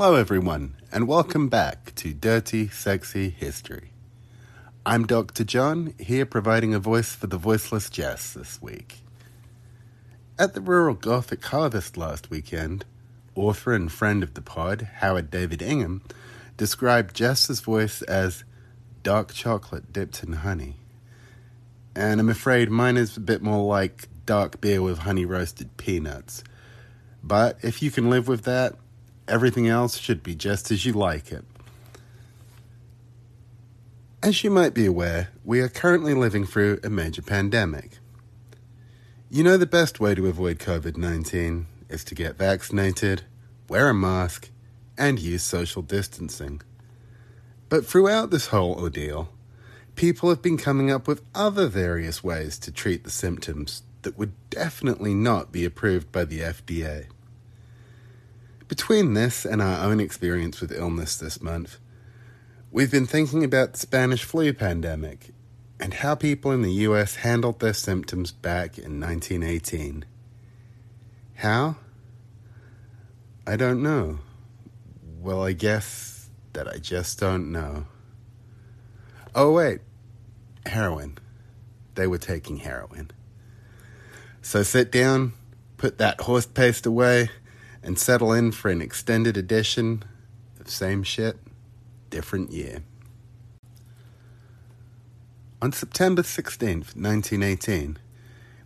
Hello, everyone, and welcome back to Dirty Sexy History. I'm Dr. John, here providing a voice for the voiceless Jess this week. At the Rural Gothic Harvest last weekend, author and friend of the pod, Howard David Ingham, described Jess's voice as dark chocolate dipped in honey. And I'm afraid mine is a bit more like dark beer with honey roasted peanuts. But if you can live with that, everything else should be just as you like it. As you might be aware, we are currently living through a major pandemic. You know the best way to avoid COVID 19 is to get vaccinated, wear a mask, and use social distancing. But throughout this whole ordeal, people have been coming up with other various ways to treat the symptoms that would definitely not be approved by the FDA. Between this and our own experience with illness this month, we've been thinking about the Spanish flu pandemic and how people in the US handled their symptoms back in 1918. How? I don't know. Well, I guess that I just don't know. Oh, wait. Heroin. They were taking heroin. So sit down, put that horse paste away, and settle in for an extended edition of Same Shit, Different Year. On September 16th, 1918,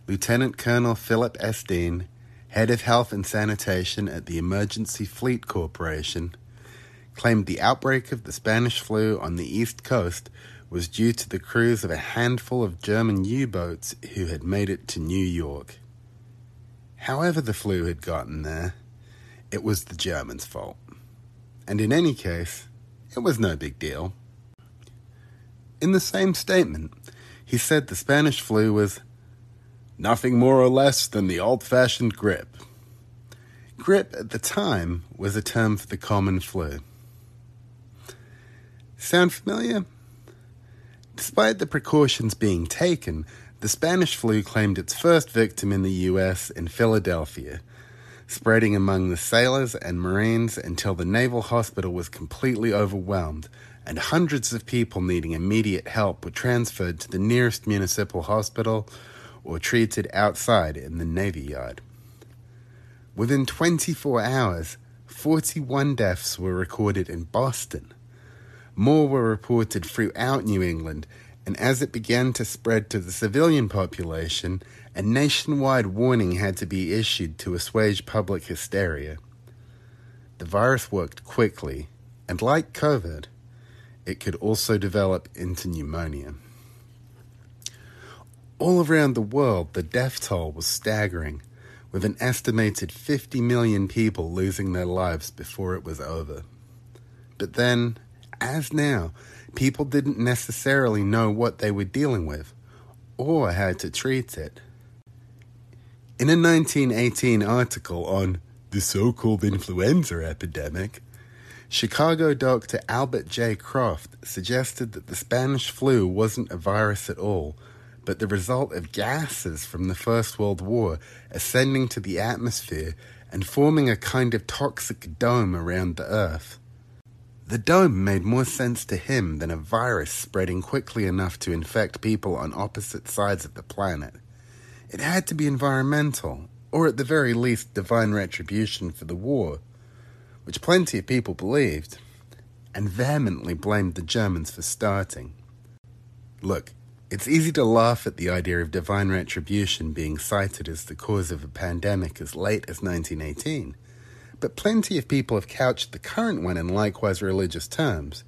Lieutenant Colonel Philip S. Dean, head of health and sanitation at the Emergency Fleet Corporation, claimed the outbreak of the Spanish flu on the East Coast was due to the crews of a handful of German U boats who had made it to New York. However, the flu had gotten there, it was the Germans' fault. And in any case, it was no big deal. In the same statement, he said the Spanish flu was nothing more or less than the old fashioned grip. Grip at the time was a term for the common flu. Sound familiar? Despite the precautions being taken, the Spanish flu claimed its first victim in the US in Philadelphia spreading among the sailors and marines until the naval hospital was completely overwhelmed and hundreds of people needing immediate help were transferred to the nearest municipal hospital or treated outside in the Navy Yard. Within 24 hours, 41 deaths were recorded in Boston. More were reported throughout New England, and as it began to spread to the civilian population, a nationwide warning had to be issued to assuage public hysteria. The virus worked quickly, and like COVID, it could also develop into pneumonia. All around the world, the death toll was staggering, with an estimated 50 million people losing their lives before it was over. But then, as now, people didn't necessarily know what they were dealing with or how to treat it. In a 1918 article on the so called influenza epidemic, Chicago doctor Albert J. Croft suggested that the Spanish flu wasn't a virus at all, but the result of gases from the First World War ascending to the atmosphere and forming a kind of toxic dome around the Earth. The dome made more sense to him than a virus spreading quickly enough to infect people on opposite sides of the planet. It had to be environmental, or at the very least divine retribution for the war, which plenty of people believed, and vehemently blamed the Germans for starting. Look, it's easy to laugh at the idea of divine retribution being cited as the cause of a pandemic as late as 1918, but plenty of people have couched the current one in likewise religious terms.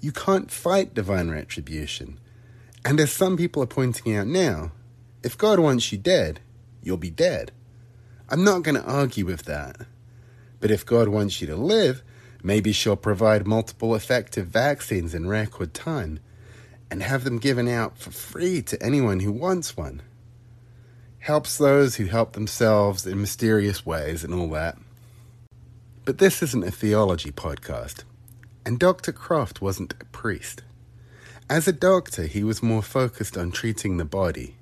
You can't fight divine retribution And as some people are pointing out now, if God wants you dead, you'll be dead. I'm not going to argue with that. But if God wants you to live, maybe she'll provide multiple effective vaccines in record time and have them given out for free to anyone who wants one. Helps those who help themselves in mysterious ways and all that. But this isn't a theology podcast, and Dr. Croft wasn't a priest. As a doctor, he was more focused on treating the body.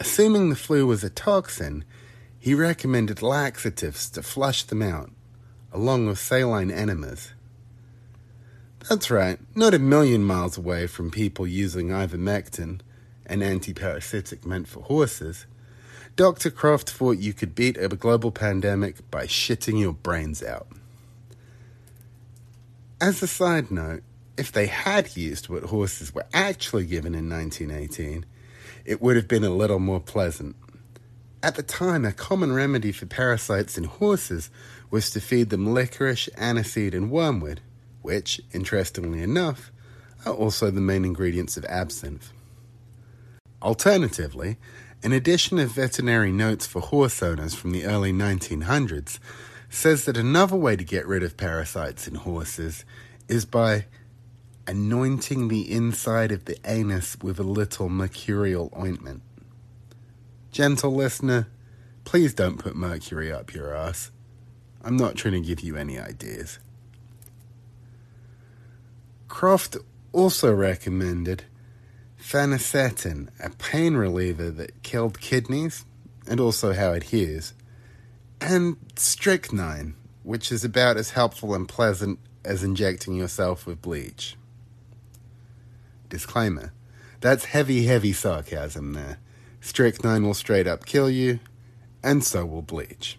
Assuming the flu was a toxin, he recommended laxatives to flush them out, along with saline enemas. That's right, not a million miles away from people using ivermectin, an antiparasitic meant for horses. Dr. Croft thought you could beat a global pandemic by shitting your brains out. As a side note, if they had used what horses were actually given in 1918, it would have been a little more pleasant. At the time, a common remedy for parasites in horses was to feed them licorice, aniseed, and wormwood, which, interestingly enough, are also the main ingredients of absinthe. Alternatively, an edition of veterinary notes for horse owners from the early 1900s says that another way to get rid of parasites in horses is by anointing the inside of the anus with a little mercurial ointment. Gentle listener, please don't put mercury up your ass. I'm not trying to give you any ideas. Croft also recommended phenacetin, a pain reliever that killed kidneys and also how it Hughes, and strychnine, which is about as helpful and pleasant as injecting yourself with bleach. Disclaimer that's heavy, heavy sarcasm there. Strychnine will straight up kill you, and so will bleach.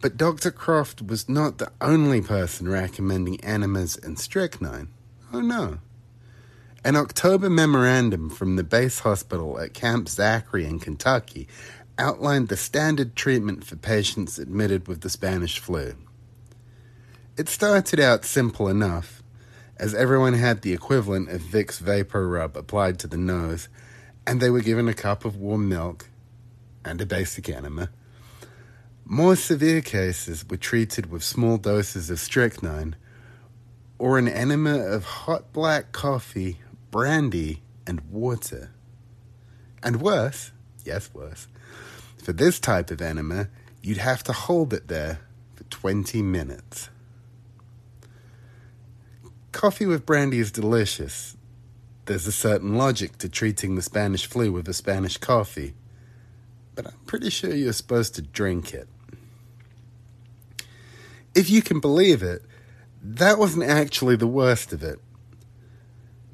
But Dr. Croft was not the only person recommending enemas and strychnine. Oh no. An October memorandum from the base hospital at Camp Zachary in Kentucky outlined the standard treatment for patients admitted with the Spanish flu. It started out simple enough as everyone had the equivalent of Vicks VapoRub applied to the nose, and they were given a cup of warm milk and a basic enema. More severe cases were treated with small doses of strychnine or an enema of hot black coffee, brandy, and water. And worse, yes, worse, for this type of enema, you'd have to hold it there for 20 minutes. Coffee with brandy is delicious. There's a certain logic to treating the Spanish flu with a Spanish coffee, but I'm pretty sure you're supposed to drink it. If you can believe it, that wasn't actually the worst of it.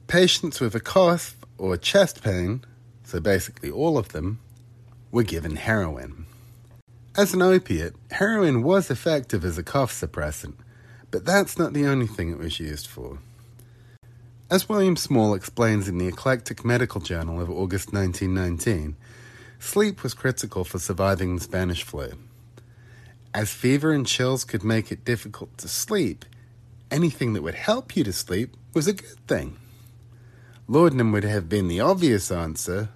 Patients with a cough or chest pain, so basically all of them, were given heroin. As an opiate, heroin was effective as a cough suppressant, but that's not the only thing it was used for. As William Small explains in the Eclectic Medical Journal of August 1919, sleep was critical for surviving the Spanish flu. As fever and chills could make it difficult to sleep, anything that would help you to sleep was a good thing. Laudanum would have been the obvious answer,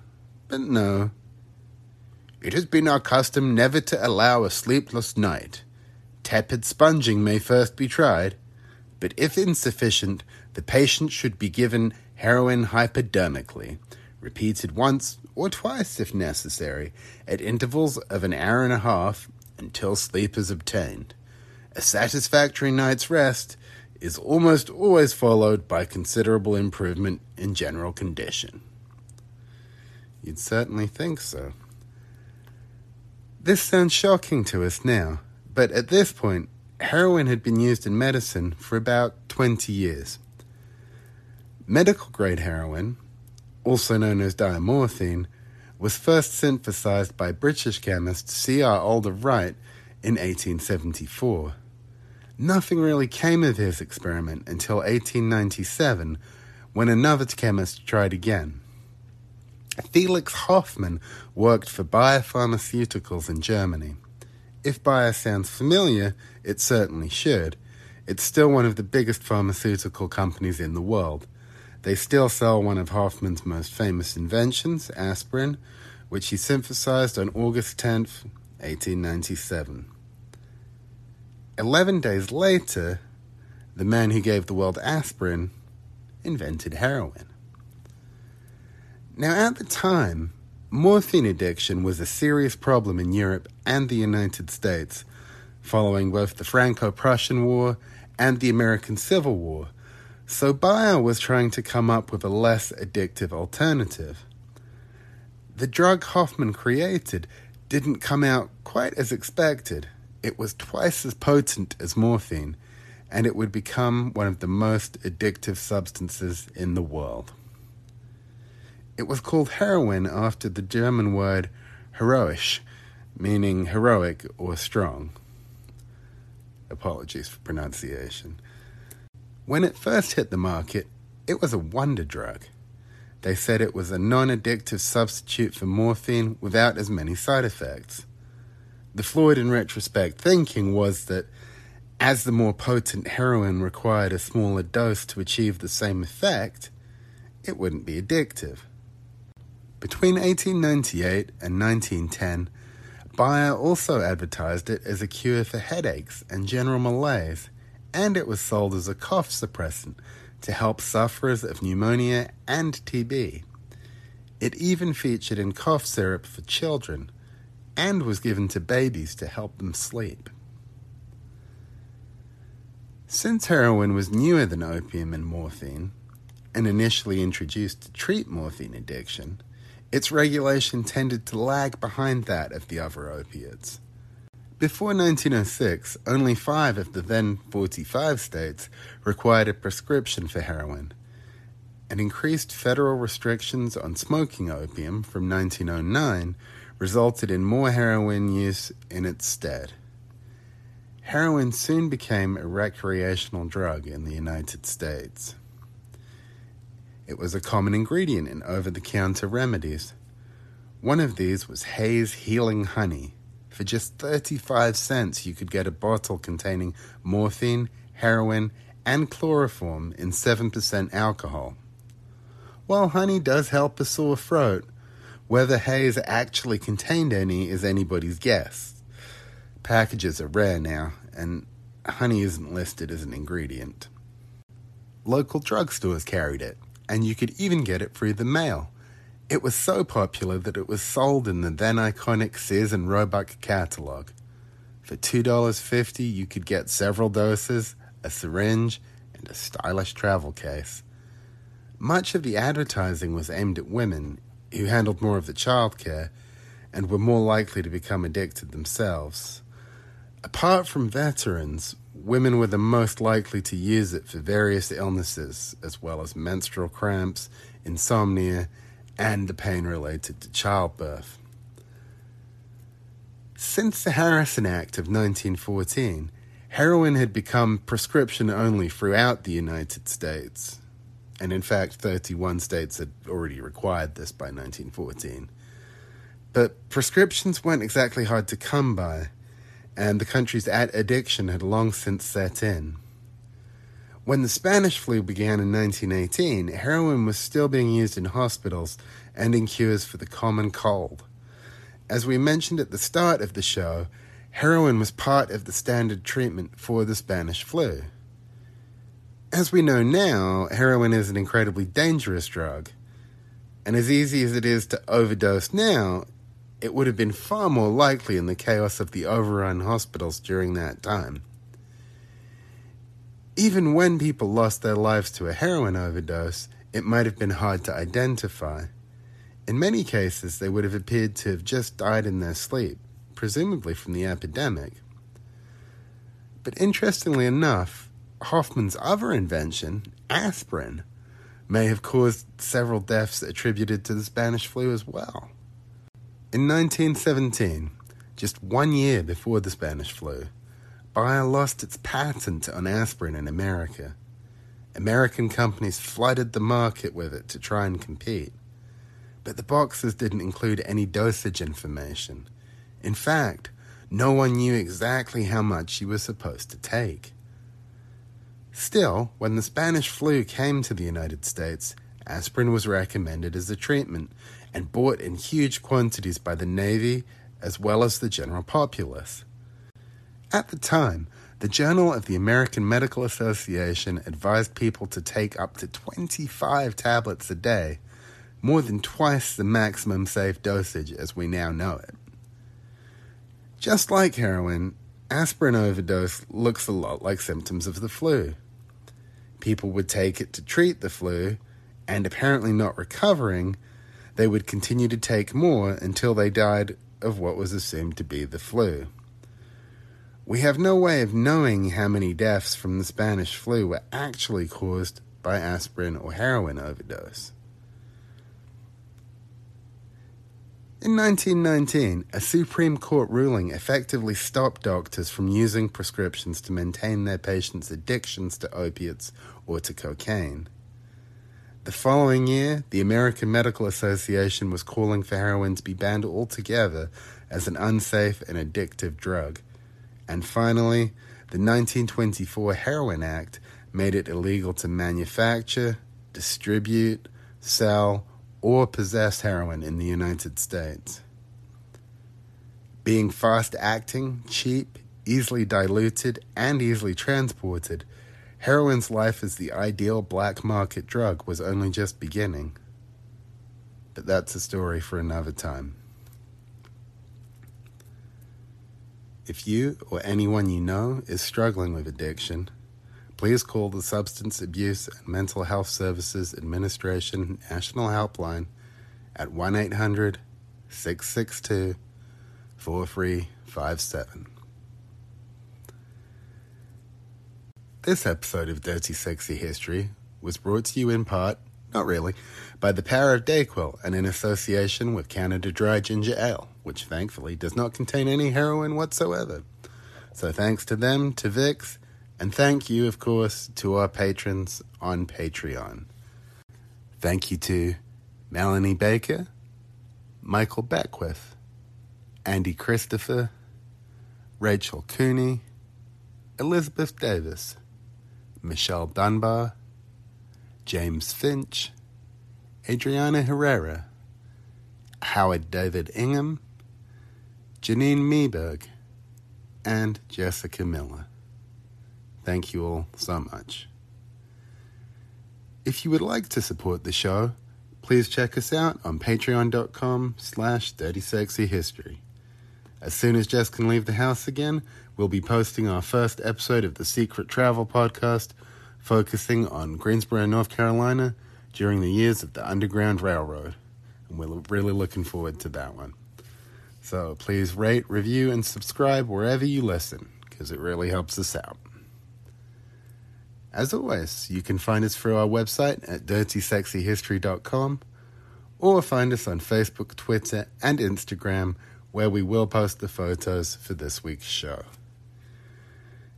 but no. It has been our custom never to allow a sleepless night. Tepid sponging may first be tried, but if insufficient, the patient should be given heroin hypodermically, repeated once or twice if necessary, at intervals of an hour and a half until sleep is obtained. A satisfactory night's rest is almost always followed by considerable improvement in general condition. You'd certainly think so. This sounds shocking to us now, but at this point, heroin had been used in medicine for about 20 years. Medical grade heroin, also known as diamorphine, was first synthesized by British chemist C.R. Alder Wright in 1874. Nothing really came of his experiment until 1897 when another chemist tried again. Felix Hoffmann worked for Bayer Pharmaceuticals in Germany. If Bayer sounds familiar, it certainly should. It's still one of the biggest pharmaceutical companies in the world. They still sell one of Hoffman's most famous inventions, aspirin, which he synthesized on August 10th, 1897. Eleven days later, the man who gave the world aspirin invented heroin. Now, at the time, morphine addiction was a serious problem in Europe and the United States, following both the Franco Prussian War and the American Civil War, so Bayer was trying to come up with a less addictive alternative. The drug Hoffman created didn't come out quite as expected. It was twice as potent as morphine, and it would become one of the most addictive substances in the world. It was called heroin after the German word heroisch, meaning heroic or strong. Apologies for pronunciation. When it first hit the market, it was a wonder drug. They said it was a non addictive substitute for morphine without as many side effects. The Floyd in retrospect thinking was that as the more potent heroin required a smaller dose to achieve the same effect, it wouldn't be addictive. Between 1898 and 1910, Bayer also advertised it as a cure for headaches and general malaise and it was sold as a cough suppressant to help sufferers of pneumonia and TB. It even featured in cough syrup for children and was given to babies to help them sleep. Since heroin was newer than opium and morphine, and initially introduced to treat morphine addiction, its regulation tended to lag behind that of the other opiates. Before 1906, only five of the then 45 states required a prescription for heroin, and increased federal restrictions on smoking opium from 1909 resulted in more heroin use in its stead. Heroin soon became a recreational drug in the United States. It was a common ingredient in over the counter remedies. One of these was Hayes Healing Honey for just 35 cents, you could get a bottle containing morphine, heroin, and chloroform in 7% alcohol. While honey does help a sore throat, whether Hayes actually contained any is anybody's guess. Packages are rare now, and honey isn't listed as an ingredient. Local drugstores carried it, and you could even get it through the mail it was so popular that it was sold in the then iconic Sears and Roebuck catalog. For $2.50, you could get several doses, a syringe, and a stylish travel case. Much of the advertising was aimed at women who handled more of the childcare and were more likely to become addicted themselves. Apart from veterans, women were the most likely to use it for various illnesses, as well as menstrual cramps, insomnia, and the pain related to childbirth. Since the Harrison Act of 1914, heroin had become prescription only throughout the United States. And in fact, 31 states had already required this by 1914. But prescriptions weren't exactly hard to come by, and the country's addiction had long since set in. When the Spanish flu began in 1918, heroin was still being used in hospitals and in cures for the common cold. As we mentioned at the start of the show, heroin was part of the standard treatment for the Spanish flu. As we know now, heroin is an incredibly dangerous drug, and as easy as it is to overdose now, it would have been far more likely in the chaos of the overrun hospitals during that time. Even when people lost their lives to a heroin overdose, it might have been hard to identify. In many cases, they would have appeared to have just died in their sleep, presumably from the epidemic. But interestingly enough, Hoffman's other invention, aspirin, may have caused several deaths attributed to the Spanish flu as well. In 1917, just one year before the Spanish flu, Bayer lost its patent on aspirin in America. American companies flooded the market with it to try and compete. But the boxes didn't include any dosage information. In fact, no one knew exactly how much you were supposed to take. Still, when the Spanish flu came to the United States, aspirin was recommended as a treatment and bought in huge quantities by the Navy as well as the general populace. At the time, the Journal of the American Medical Association advised people to take up to 25 tablets a day, more than twice the maximum safe dosage as we now know it. Just like heroin, aspirin overdose looks a lot like symptoms of the flu. People would take it to treat the flu, and apparently not recovering, they would continue to take more until they died of what was assumed to be the flu. We have no way of knowing how many deaths from the Spanish flu were actually caused by aspirin or heroin overdose. In 1919, a Supreme Court ruling effectively stopped doctors from using prescriptions to maintain their patients' addictions to opiates or to cocaine. The following year, the American Medical Association was calling for heroin to be banned altogether as an unsafe and addictive drug. And finally, the 1924 Heroin Act made it illegal to manufacture, distribute, sell, or possess heroin in the United States. Being fast acting, cheap, easily diluted, and easily transported, heroin's life as the ideal black market drug was only just beginning. But that's a story for another time. If you or anyone you know is struggling with addiction, please call the Substance Abuse and Mental Health Services Administration National Helpline at 1 800 662 4357. This episode of Dirty Sexy History was brought to you in part, not really, by the power of Dayquil and in association with Canada Dry Ginger Ale, which thankfully does not contain any heroin whatsoever. So thanks to them, to Vicks, and thank you, of course, to our patrons on Patreon. Thank you to Melanie Baker, Michael Beckwith, Andy Christopher, Rachel Cooney, Elizabeth Davis, Michelle Dunbar, James Finch, Adriana Herrera, Howard David Ingham, Janine Meberg, and Jessica Miller. Thank you all so much. If you would like to support the show, please check us out on patreon.com slash dirtysexyhistory. As soon as Jess can leave the house again, we'll be posting our first episode of the Secret Travel podcast, focusing on Greensboro, North Carolina, during the years of the Underground Railroad. And we're really looking forward to that one. So please rate, review, and subscribe wherever you listen, because it really helps us out. As always, you can find us through our website at dirtysexyhistory.com or find us on Facebook, Twitter, and Instagram, where we will post the photos for this week's show.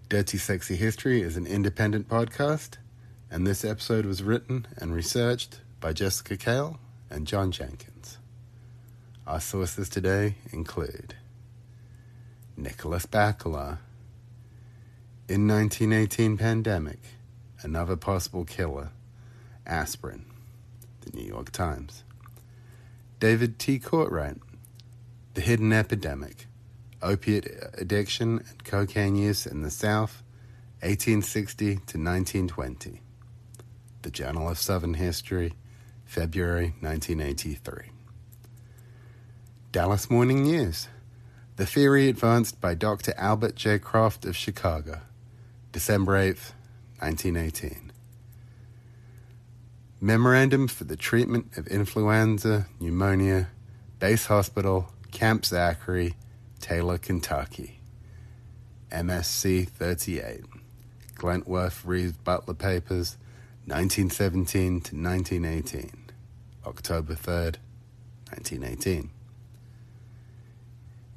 Dirty Sexy History is an independent podcast, and this episode was written and researched by Jessica Kale and John Jenkins. Our sources today include Nicholas Bakalar, in 1918 pandemic, another possible killer, aspirin, the New York Times. David T. Courtwright, The Hidden Epidemic, Opiate Addiction and Cocaine Use in the South, 1860 to 1920. The Journal of Southern History, February 1983. Dallas Morning News, The Theory Advanced by Dr. Albert J. Croft of Chicago, December 8, 1918. Memorandum for the Treatment of Influenza, Pneumonia, Base Hospital, Camp Zachary, Taylor, Kentucky. MSC 38. Glentworth Reeves Butler Papers, 1917 to 1918. October 3rd, 1918.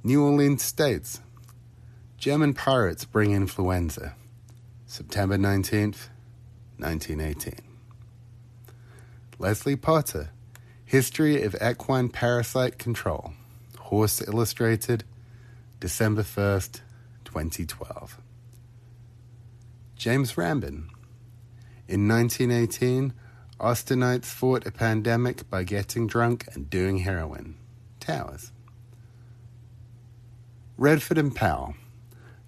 New Orleans States. German pirates bring influenza. September 19th, 1918. Leslie Potter, History of Equine Parasite Control, Horse Illustrated, December 1st, 2012. James Rambin, In 1918, Austinites fought a pandemic by getting drunk and doing heroin. Towers. Redford and Powell.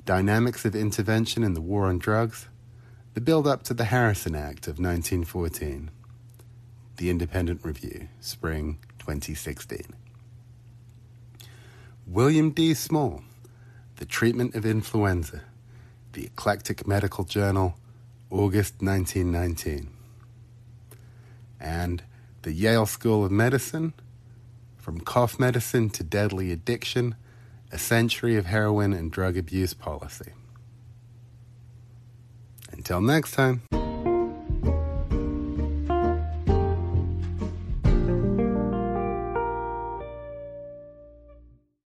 Dynamics of intervention in the war on drugs. The build up to the Harrison Act of 1914. The Independent Review, Spring 2016. William D. Small. The Treatment of Influenza. The Eclectic Medical Journal, August 1919. And the Yale School of Medicine, From Cough Medicine to Deadly Addiction, A Century of Heroin and Drug Abuse Policy. Until next time.